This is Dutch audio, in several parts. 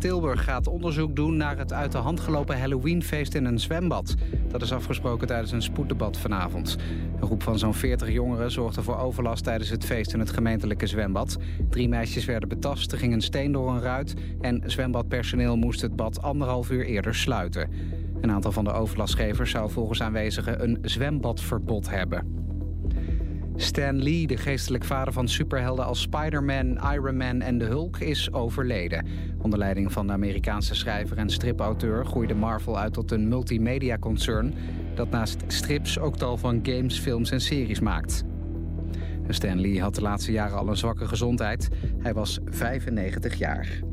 Tilburg gaat onderzoek doen naar het uit de hand gelopen Halloweenfeest in een zwembad. Dat is afgesproken tijdens een spoeddebat vanavond. Een groep van zo'n 40 jongeren zorgde voor overlast tijdens het feest in het gemeentelijke zwembad. Drie meisjes werden betast, er ging een steen door een ruit... en zwembadpersoneel moest het bad anderhalf uur eerder sluiten. Een aantal van de overlastgevers zou volgens aanwezigen een zwembadverbod hebben. Stan Lee, de geestelijk vader van superhelden als Spider-Man, Iron Man en de Hulk, is overleden. Onder leiding van de Amerikaanse schrijver en stripauteur groeide Marvel uit tot een multimedia-concern... dat naast strips ook tal van games, films en series maakt. Stan Lee had de laatste jaren al een zwakke gezondheid. Hij was 95 jaar.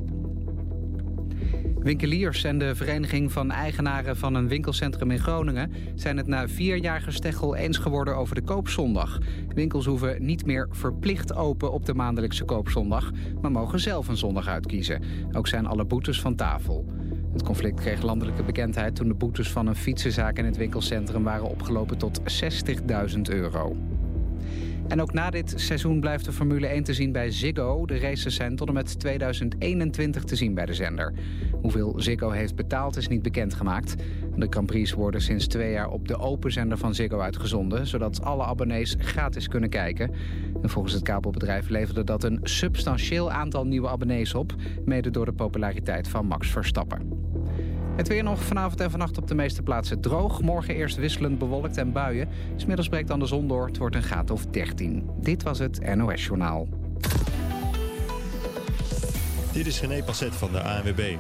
Winkeliers en de Vereniging van Eigenaren van een winkelcentrum in Groningen... zijn het na vier jaar gesteggel eens geworden over de koopzondag. Winkels hoeven niet meer verplicht open op de maandelijkse koopzondag... maar mogen zelf een zondag uitkiezen. Ook zijn alle boetes van tafel. Het conflict kreeg landelijke bekendheid toen de boetes van een fietsenzaak in het winkelcentrum waren opgelopen tot 60.000 euro. En ook na dit seizoen blijft de Formule 1 te zien bij Ziggo. De races zijn tot en met 2021 te zien bij de zender. Hoeveel Ziggo heeft betaald is niet bekendgemaakt. De Grand Prix worden sinds twee jaar op de open zender van Ziggo uitgezonden... zodat alle abonnees gratis kunnen kijken. En volgens het kabelbedrijf leverde dat een substantieel aantal nieuwe abonnees op... mede door de populariteit van Max Verstappen. Het weer nog vanavond en vannacht op de meeste plaatsen droog. Morgen eerst wisselend bewolkt en buien. Smiddags breekt dan de zon door. Het wordt een graad of 13. Dit was het NOS Journaal. Dit is René Passet van de ANWB.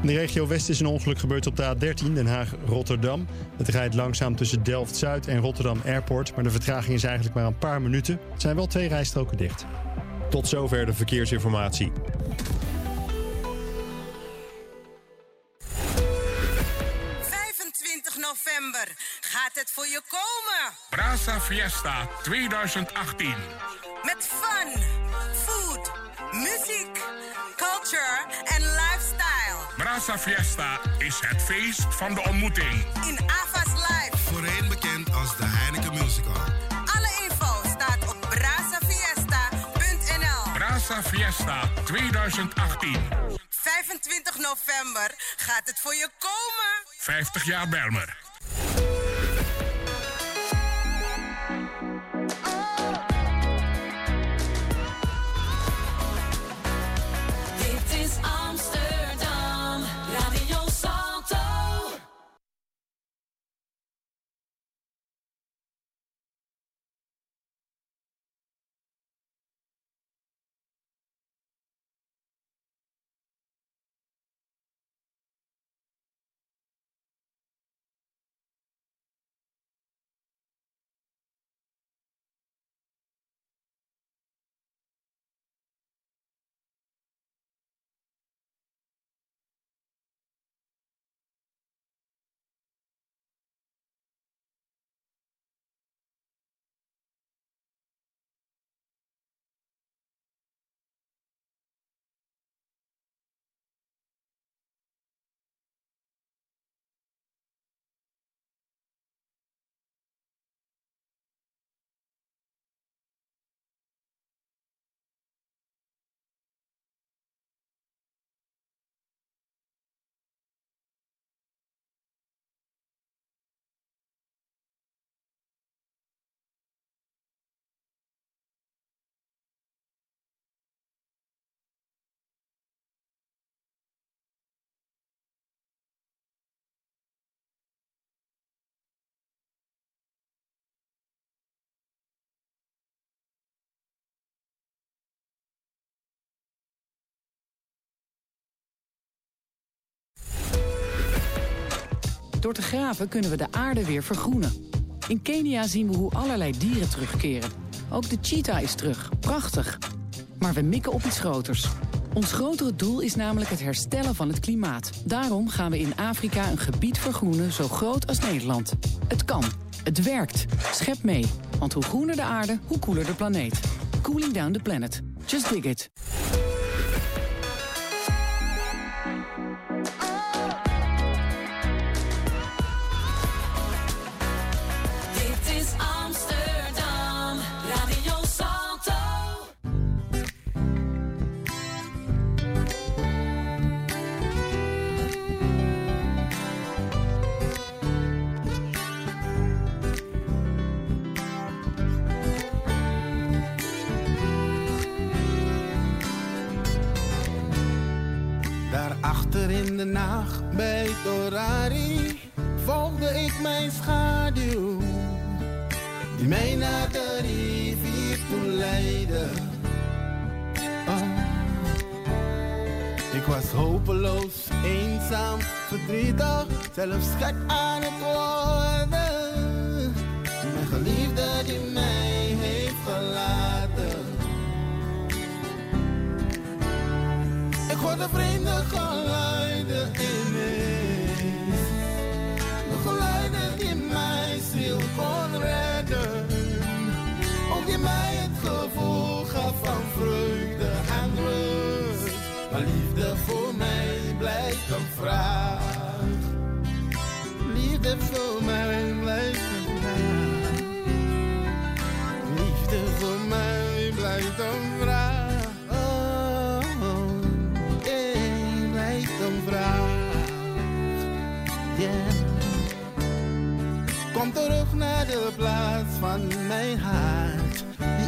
In de regio West is een ongeluk gebeurd op de A13 Den Haag-Rotterdam. Het rijdt langzaam tussen Delft-Zuid en Rotterdam Airport... maar de vertraging is eigenlijk maar een paar minuten. Er zijn wel twee rijstroken dicht. Tot zover de verkeersinformatie. Het voor je komen. Brasa Fiesta 2018. Met fun, food, muziek, culture en lifestyle. Brasa Fiesta is het feest van de ontmoeting. In Ava's Live. Voorheen bekend als de Heineken Musical. Alle info staat op brasafiesta.nl. Brasa Fiesta 2018. 25 november gaat het voor je komen. 50 jaar Belmer. Door te graven kunnen we de aarde weer vergroenen. In Kenia zien we hoe allerlei dieren terugkeren. Ook de cheetah is terug. Prachtig. Maar we mikken op iets groters. Ons grotere doel is namelijk het herstellen van het klimaat. Daarom gaan we in Afrika een gebied vergroenen zo groot als Nederland. Het kan. Het werkt. Schep mee. Want hoe groener de aarde, hoe koeler de planeet. Cooling down the planet. Just dig it. Mijn schaduw. Die mij naar de rivier toe leidde. Oh. Ik was hopeloos, eenzaam, verdrietig, zelfs gek aan het worden. Mijn geliefde die mij heeft verlaten. Ik hoorde vreemde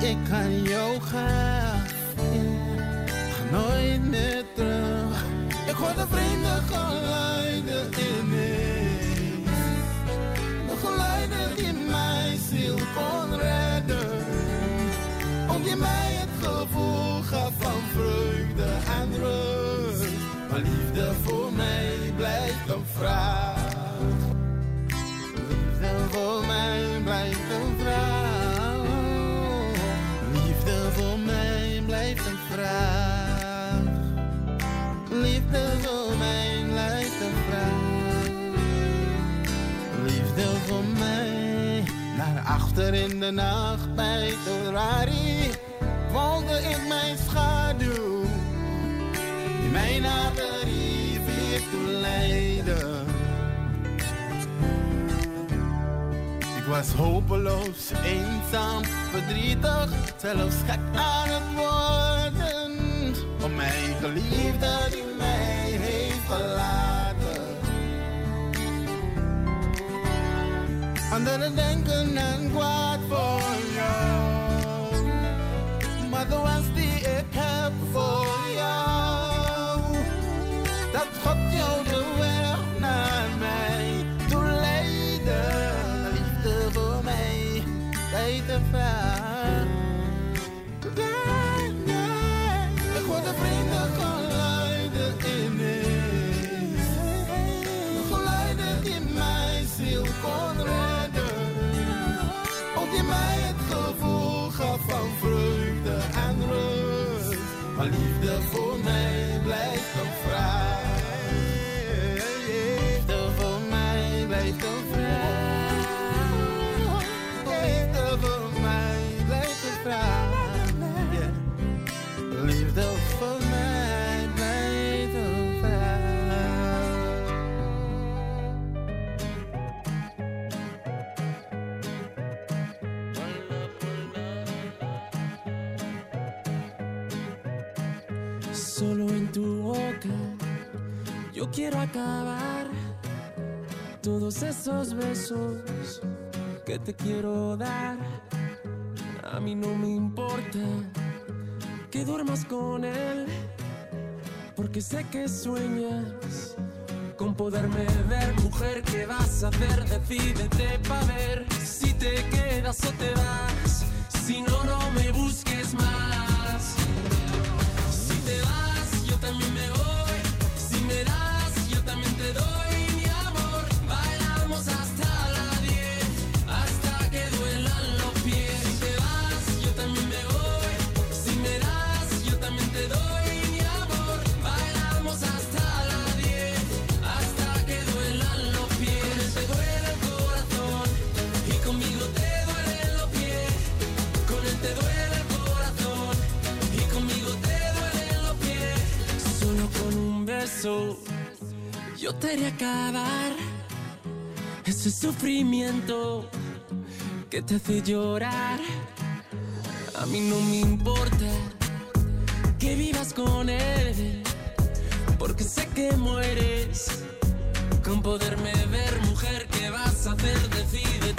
die ik aan jou. Yeah. Ga nooit meer terug. Ik hoor de vreemde geluiden Achter in de nacht bij Torari volgde ik mijn schaduw. Die mij naar de rivier. Ik was hopeloos, eenzaam, verdrietig, zelfs gek aan het worden. Om mijn geliefde die mij Anderen denken en kwaad voor quiero acabar todos esos besos que te quiero dar. A mí no me importa que duermas con él, porque sé que sueñas con poderme ver. Mujer, ¿qué vas a hacer? Decídete pa' ver si te quedas o te vas. Si no, no me busques más. Yo te haré acabar ese sufrimiento que te hace llorar. A mí no me importa que vivas con él, porque sé que mueres con poderme ver, mujer. ¿Qué vas a hacer? Decídete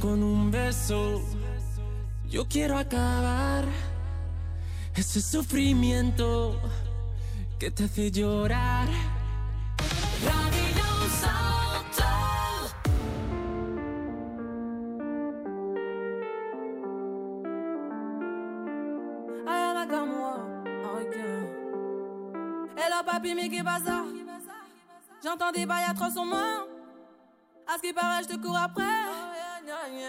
con un beso yo quiero acabar ese sufrimiento que te hace llorar. Hello papi, mais ça? J'entends des bails atroces sur moi. À ce qui paraît, je te cours après.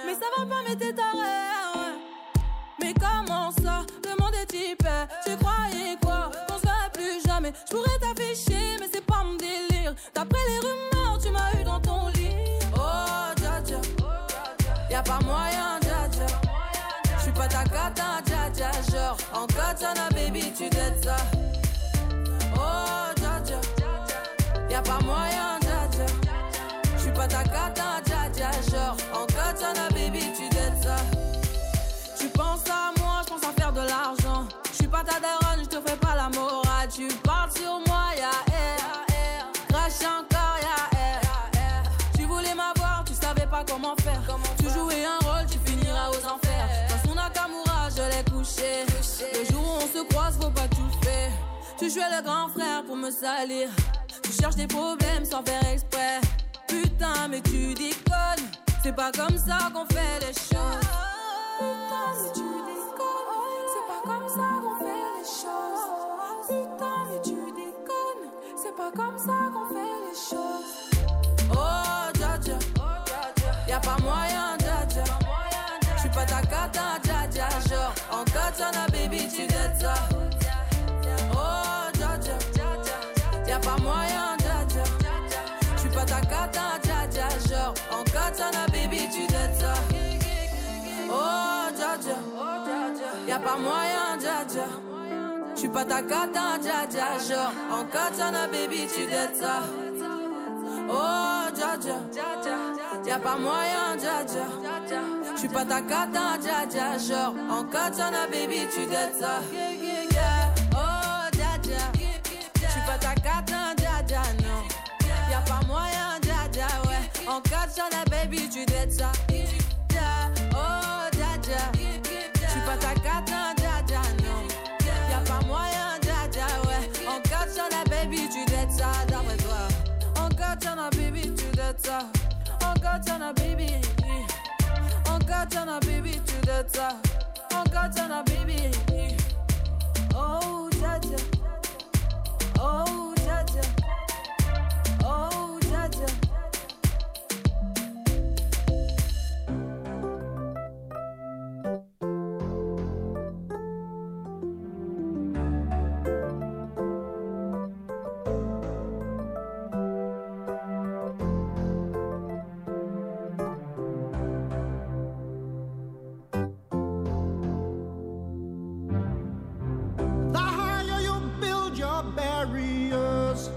Mais ça va pas, mais t'es taré. Mais comment ça? Le monde est type. Tu croyais quoi? Qu'on se plus jamais. Je pourrais t'afficher, mais c'est pas mon délire. D'après les rumeurs, tu m'as eu dans ton lit. Oh, dja dja. Y'a pas moyen, dja dja. J'suis pas ta cata, dja dja. Genre, en katana, baby, tu t'aides ça. Oh, dja dja. Y'a pas moyen, dja dja. J'suis pas ta cata, Tu jouais le grand frère pour me salir. Tu cherches des problèmes sans faire exprès. Putain, mais tu déconnes. C'est pas comme ça qu'on fait les choses. Putain, mais tu déconnes. C'est pas comme ça qu'on fait les choses. Putain, mais tu déconnes. C'est pas comme ça qu'on fait les choses. Oh, dja dja. Y'a pas moyen, dja dja. J'suis pas ta cata, dja dja. Genre, en katana, baby, tu t'aides ça. Moyen, dja dja. J'suis pas ta cata, dja dja. Genre, en katana, baby, tu t'aides ça. Oh, dja dja. Y'a pas moyen, dja dja. J'suis pas ta cata, dja dja. Genre, en katana, baby, tu t'aides ça. Oh, dja dja. Y'a pas moyen, dja dja. J'suis pas ta cata, dja dja. Genre, en katana, baby, tu t'aides ça. dada, non. Pas moyen, dada, ouais. En cas sur la baby, tu dettes ça. Oh, dada. J'suis pas ta catin, hein, dada, non. Y'a pas moyen, dada, ouais. En cas sur la baby, tu dettes ça, d'après toi. En cas la baby, tu dettes ça. En cas sur la baby. En cas la baby, tu dettes ça. En cas la baby. Oh, dada. Oh. warriors.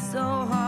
so hard.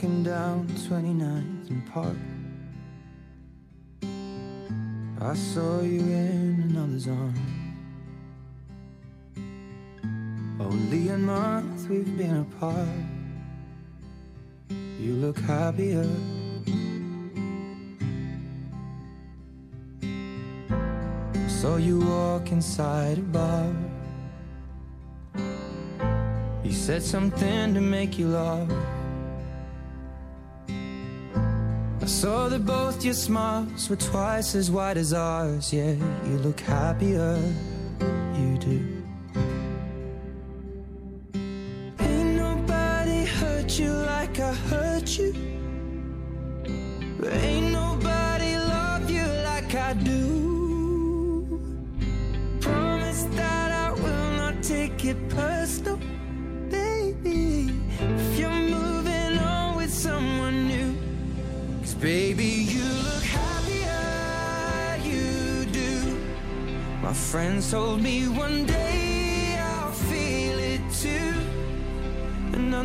walking down 29th and Park. I saw you in another's arms. Only a month we've been apart. You look happier. Saw you walk inside a bar. You said something to make you laugh. Saw that both your smiles were twice as wide as ours. Yeah, you look happier, you do.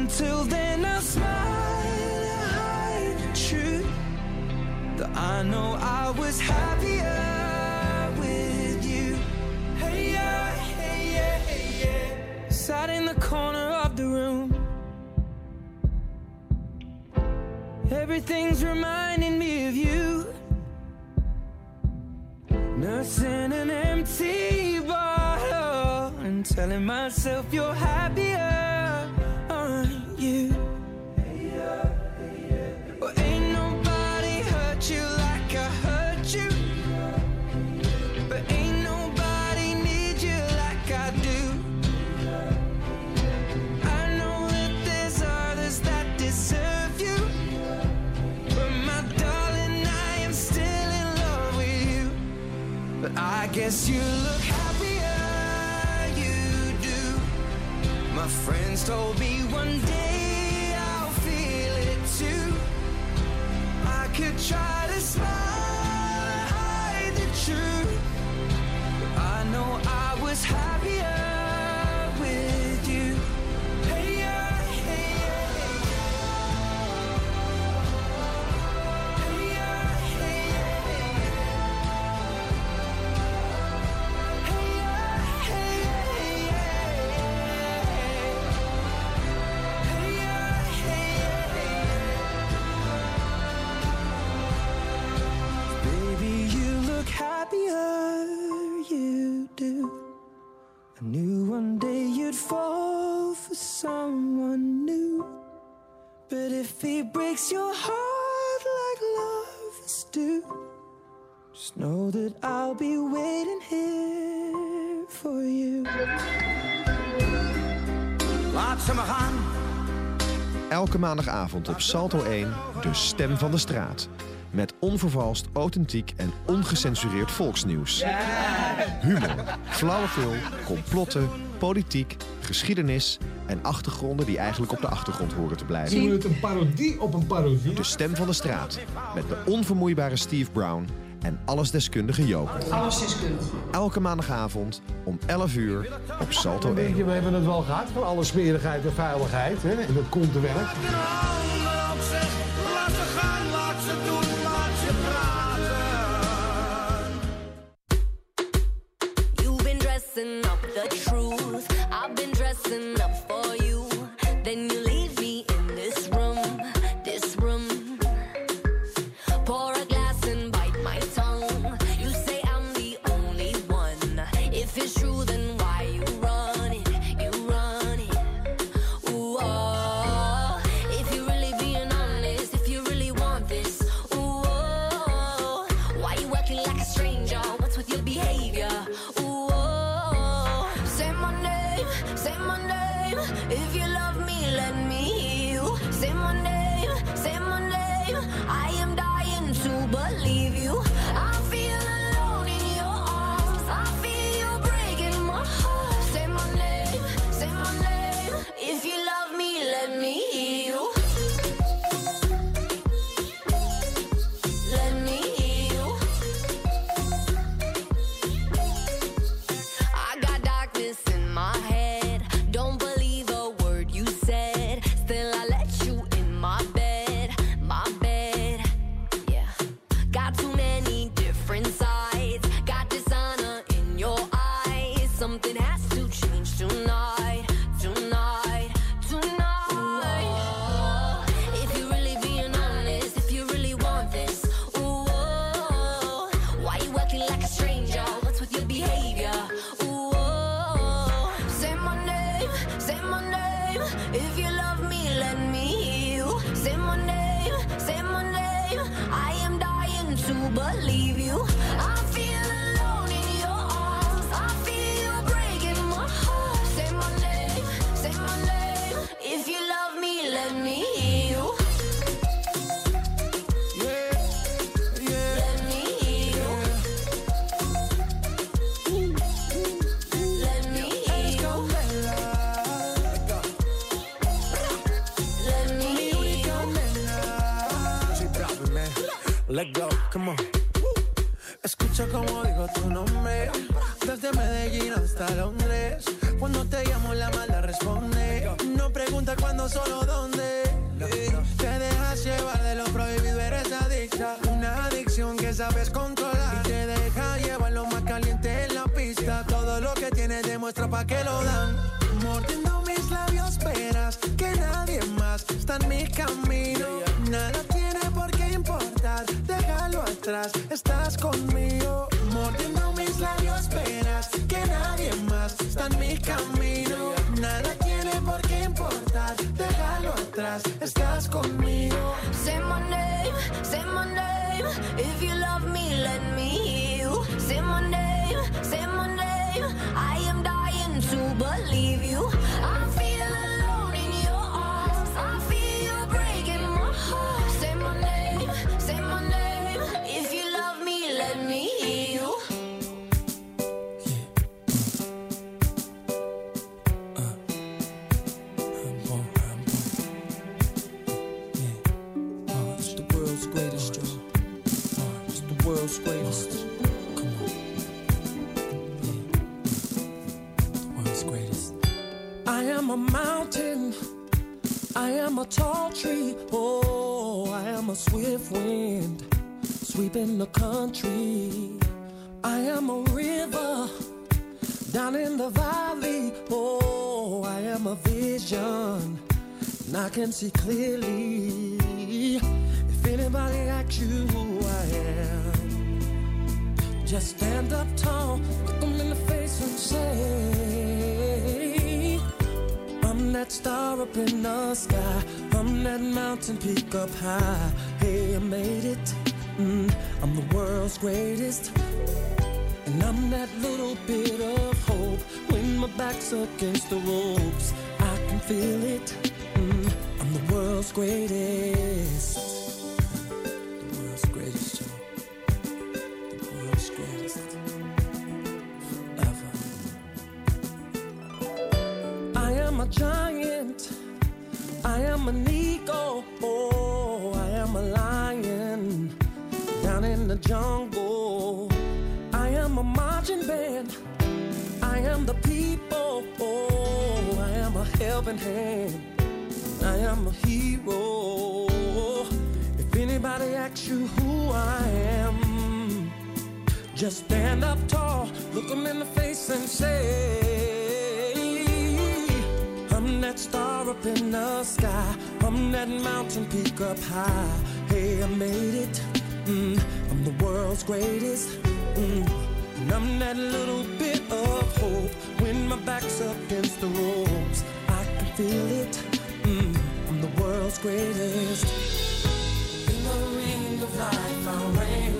Until then, I smile to hide the truth that I know I was happier with you. Hey yeah, hey yeah, hey yeah. Sat in the corner of the room. Everything's reminding me of you. Nursing an empty bottle and telling myself you're happy. guess you look happier, you do. My friends told me. coffee breaks your heart like love is Just know that I'll be waiting here for you. Laat ze maar gaan. Elke maandagavond op Salto 1, de stem van de straat. Met onvervalst, authentiek en ongecensureerd volksnieuws. Humor, flauwekul, complotten politiek, geschiedenis en achtergronden die eigenlijk op de achtergrond horen te blijven. Zien we het een parodie op een parodie? De stem van de straat. Met de onvermoeibare Steve Brown en allesdeskundige Joop. Allesdeskundig. Elke maandagavond om 11 uur op Salto Weet 1. je, we hebben het wel gehad van alle smerigheid en veiligheid. Hè? En dat komt te werk. Come. Escucha como digo tu nombre. Desde Medellín hasta Londres. Cuando te llamo la mala responde. No pregunta cuándo, solo dónde. Te dejas llevar de lo prohibido, eres adicta. Una adicción que sabes controlar. Y te deja llevar lo más caliente en la pista. Todo lo que tienes demuestra pa' que lo dan. Mordiendo mis labios, verás que nadie más está en mi camino. Atrás, estás conmigo. Mordiendo mis labios, verás que nadie más está en mi camino. Nada tiene por qué importar, déjalo atrás, estás conmigo. Say my name, say my name. If you love me, let me hear you. Say my name, say my name. I am dying to believe you. I up in the sky. From that mountain peak up high. Hey, I made it. Mm, I'm the world's greatest. And I'm that little bit of hope. When my back's against the ropes I can feel it. Mm, I'm the world's greatest. in the face and say, I'm that star up in the sky, I'm that mountain peak up high. Hey, I made it. Mm, I'm the world's greatest. Mm, and I'm that little bit of hope when my back's up against the ropes. I can feel it. Mm, I'm the world's greatest. In the ring of life, I reign.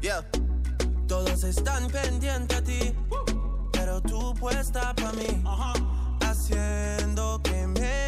Yeah. Todos están pendientes a ti, pero tú puesta para mí, haciendo que me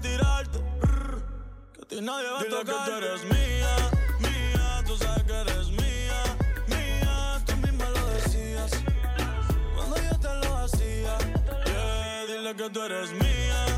tirarte. Que a ti nadie va Dile a tocar. que tú eres mía, mía, tú sabes que eres mía, mía. Tú misma lo decías cuando yo te lo hacía. Yeah, dile que tú eres mía.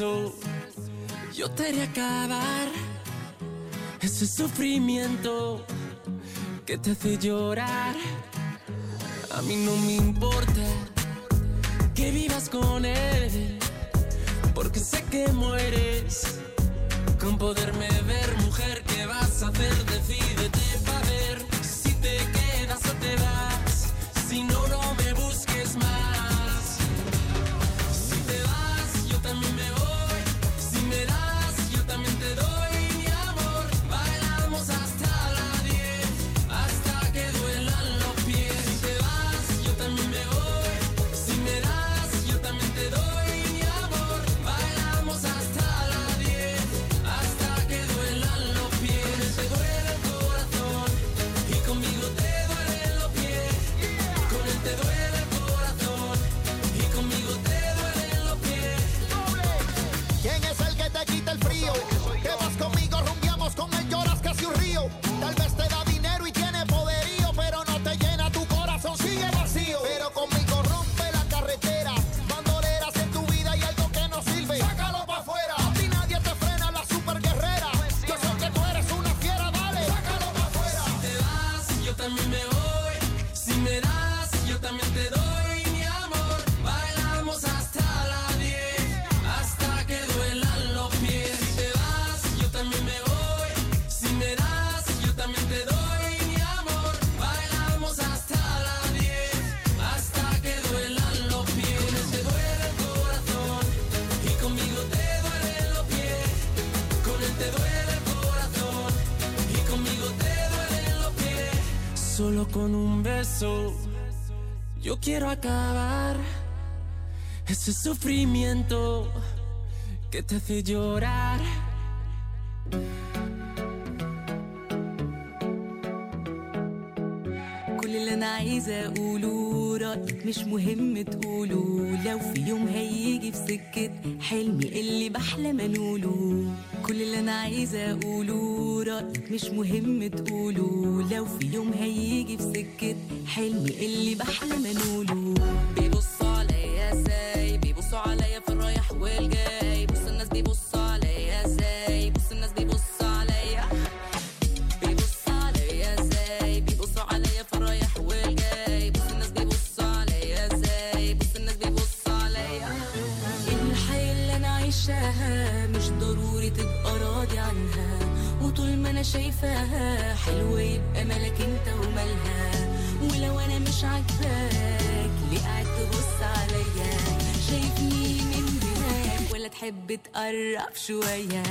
yo te haré acabar ese sufrimiento que te hace llorar. A mí no me importa que vivas con él, porque sé que mueres con poderme ver, mujer. ¿Qué vas a hacer? Decide beso. Yo quiero acabar ese sufrimiento que te hace llorar. كل اللي أنا عايزة أقوله رأيك مش مهم تقوله لو في يوم هيجي في سكة حلمي اللي بحلم أنوله كل اللي أنا عايزة أقوله رأيك مش مهم تقوله أنا شايفاها حلو يبقى مالك أنت ومالها. ولو أنا مش عاجباك ليه قاعد تبص عليا؟ شايفني من هناك ولا تحب تقرب شوية؟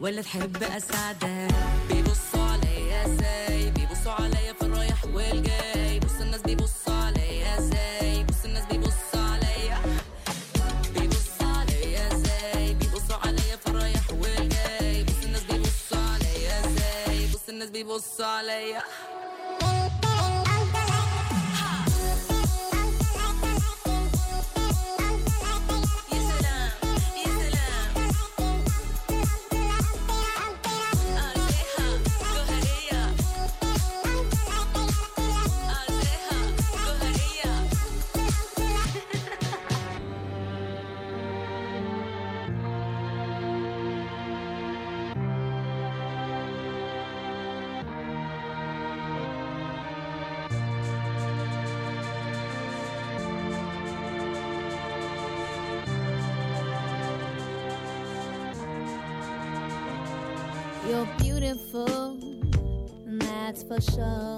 ولا تحب أساعدك؟ بيبصوا عليا إزاي؟ بيبصوا عليا في الرايح والجاي. بص الناس بيبصوا عليا إزاي؟ بص الناس بيبصوا عليا. بيبصوا عليا إزاي؟ بيبصوا عليا في الرايح والجاي. بص الناس بيبصوا عليا إزاي؟ بص الناس بيبصوا عليا. for sure.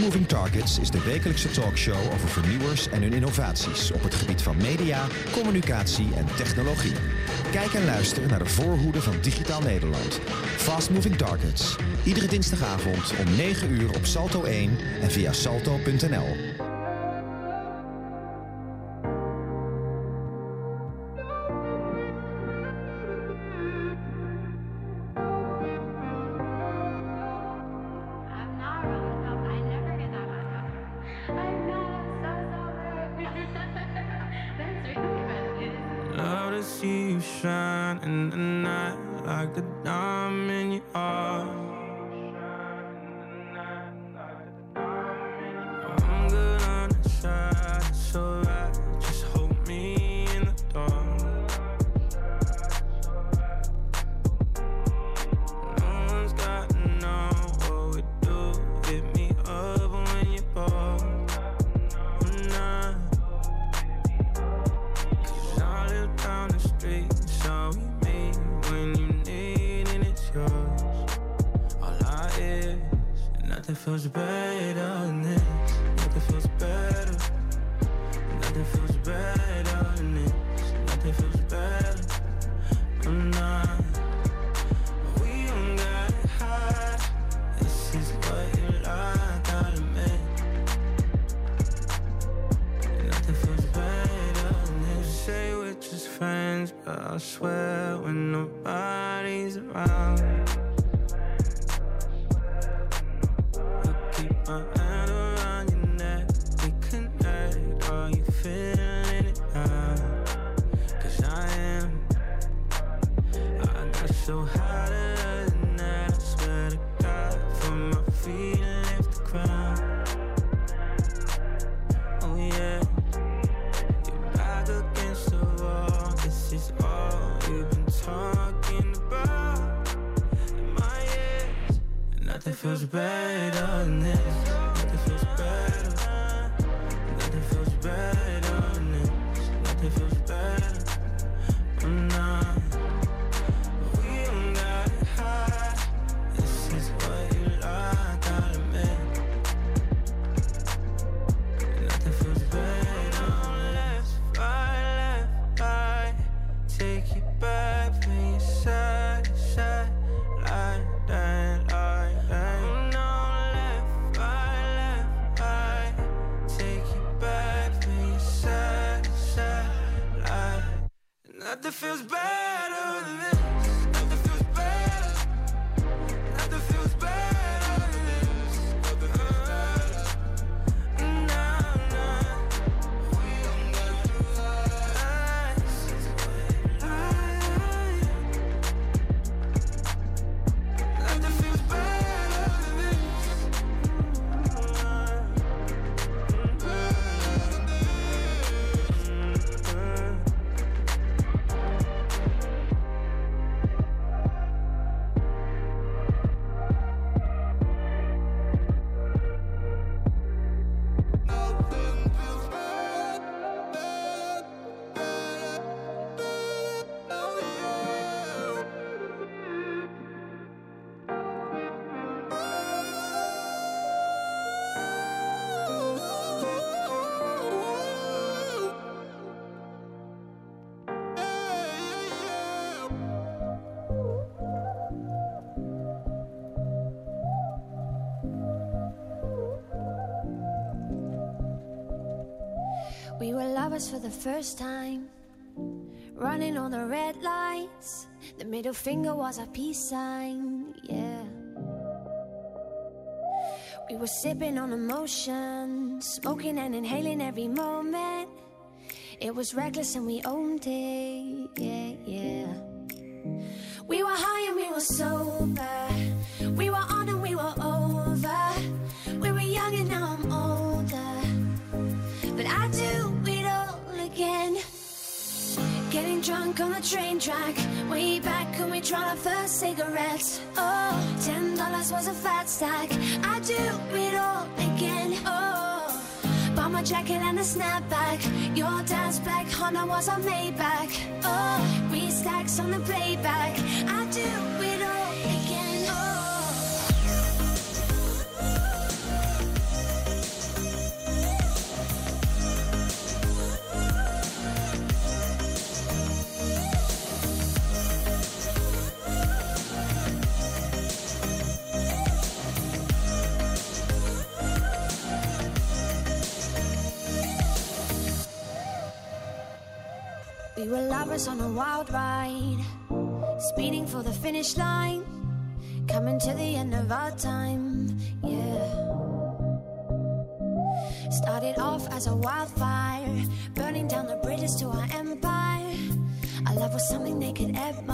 Fast Moving Targets is de wekelijkse talkshow over vernieuwers en hun innovaties op het gebied van media, communicatie en technologie. Kijk en luister naar de voorhoede van Digitaal Nederland. Fast Moving Targets. Iedere dinsdagavond om 9 uur op Salto 1 en via salto.nl. us for the first time. Running on the red lights, the middle finger was our peace sign, yeah. We were sipping on emotion, smoking and inhaling every moment. It was reckless and we owned it, yeah, yeah. We were high and we were so drunk on the train track. Way back when we tried our first cigarettes. Oh, ten dollars was a fat stack. I'd do it all again, oh Bought my jacket and a snapback. Your dad's black Honda was a Maybach. Oh, we stacks on the playback. I'd do it lovers on a wild ride, speeding for the finish line, coming to the end of our time, yeah. Started off as a wildfire, burning down the bridges to our empire. Our love was something they could admire,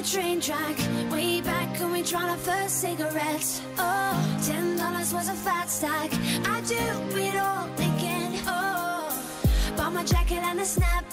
the train track, way back when we tried our first cigarettes. Oh, ten dollars was a fat stack. I do it all again. Oh, bought my jacket and a snapback.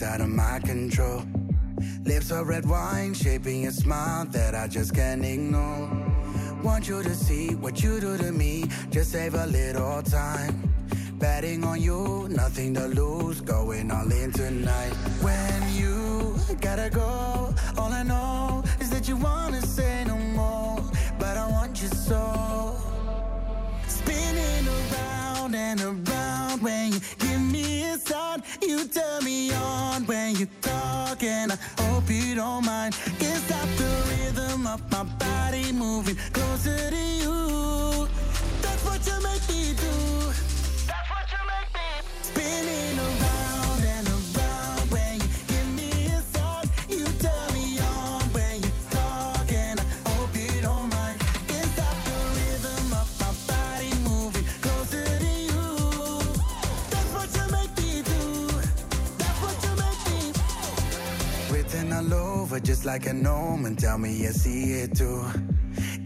It's out of my control. Lips are red wine, shaping a smile that I just can't ignore. Want you to see what you do to me, just save a little time. Betting on you, nothing to lose, going all in tonight. When you gotta go, all I know is that you wanna say no more, but I want you so. Spinning around and around turn me on when you talk, and I hope you don't mind. Can't stop the rhythm of my body moving closer to you. That's what you make me do. That's what you make me. Spinning around all over just like an omen. Tell me you see it too.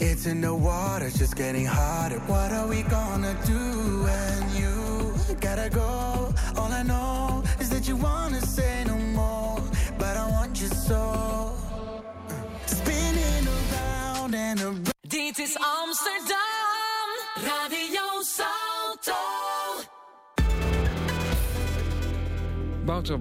It's in the water, it's just getting hotter. What are we gonna do when you gotta go? All I know is that you wanna say no more, but I want you so. Spinning around and around. Dit is Amsterdam. Radio Salto. Wouter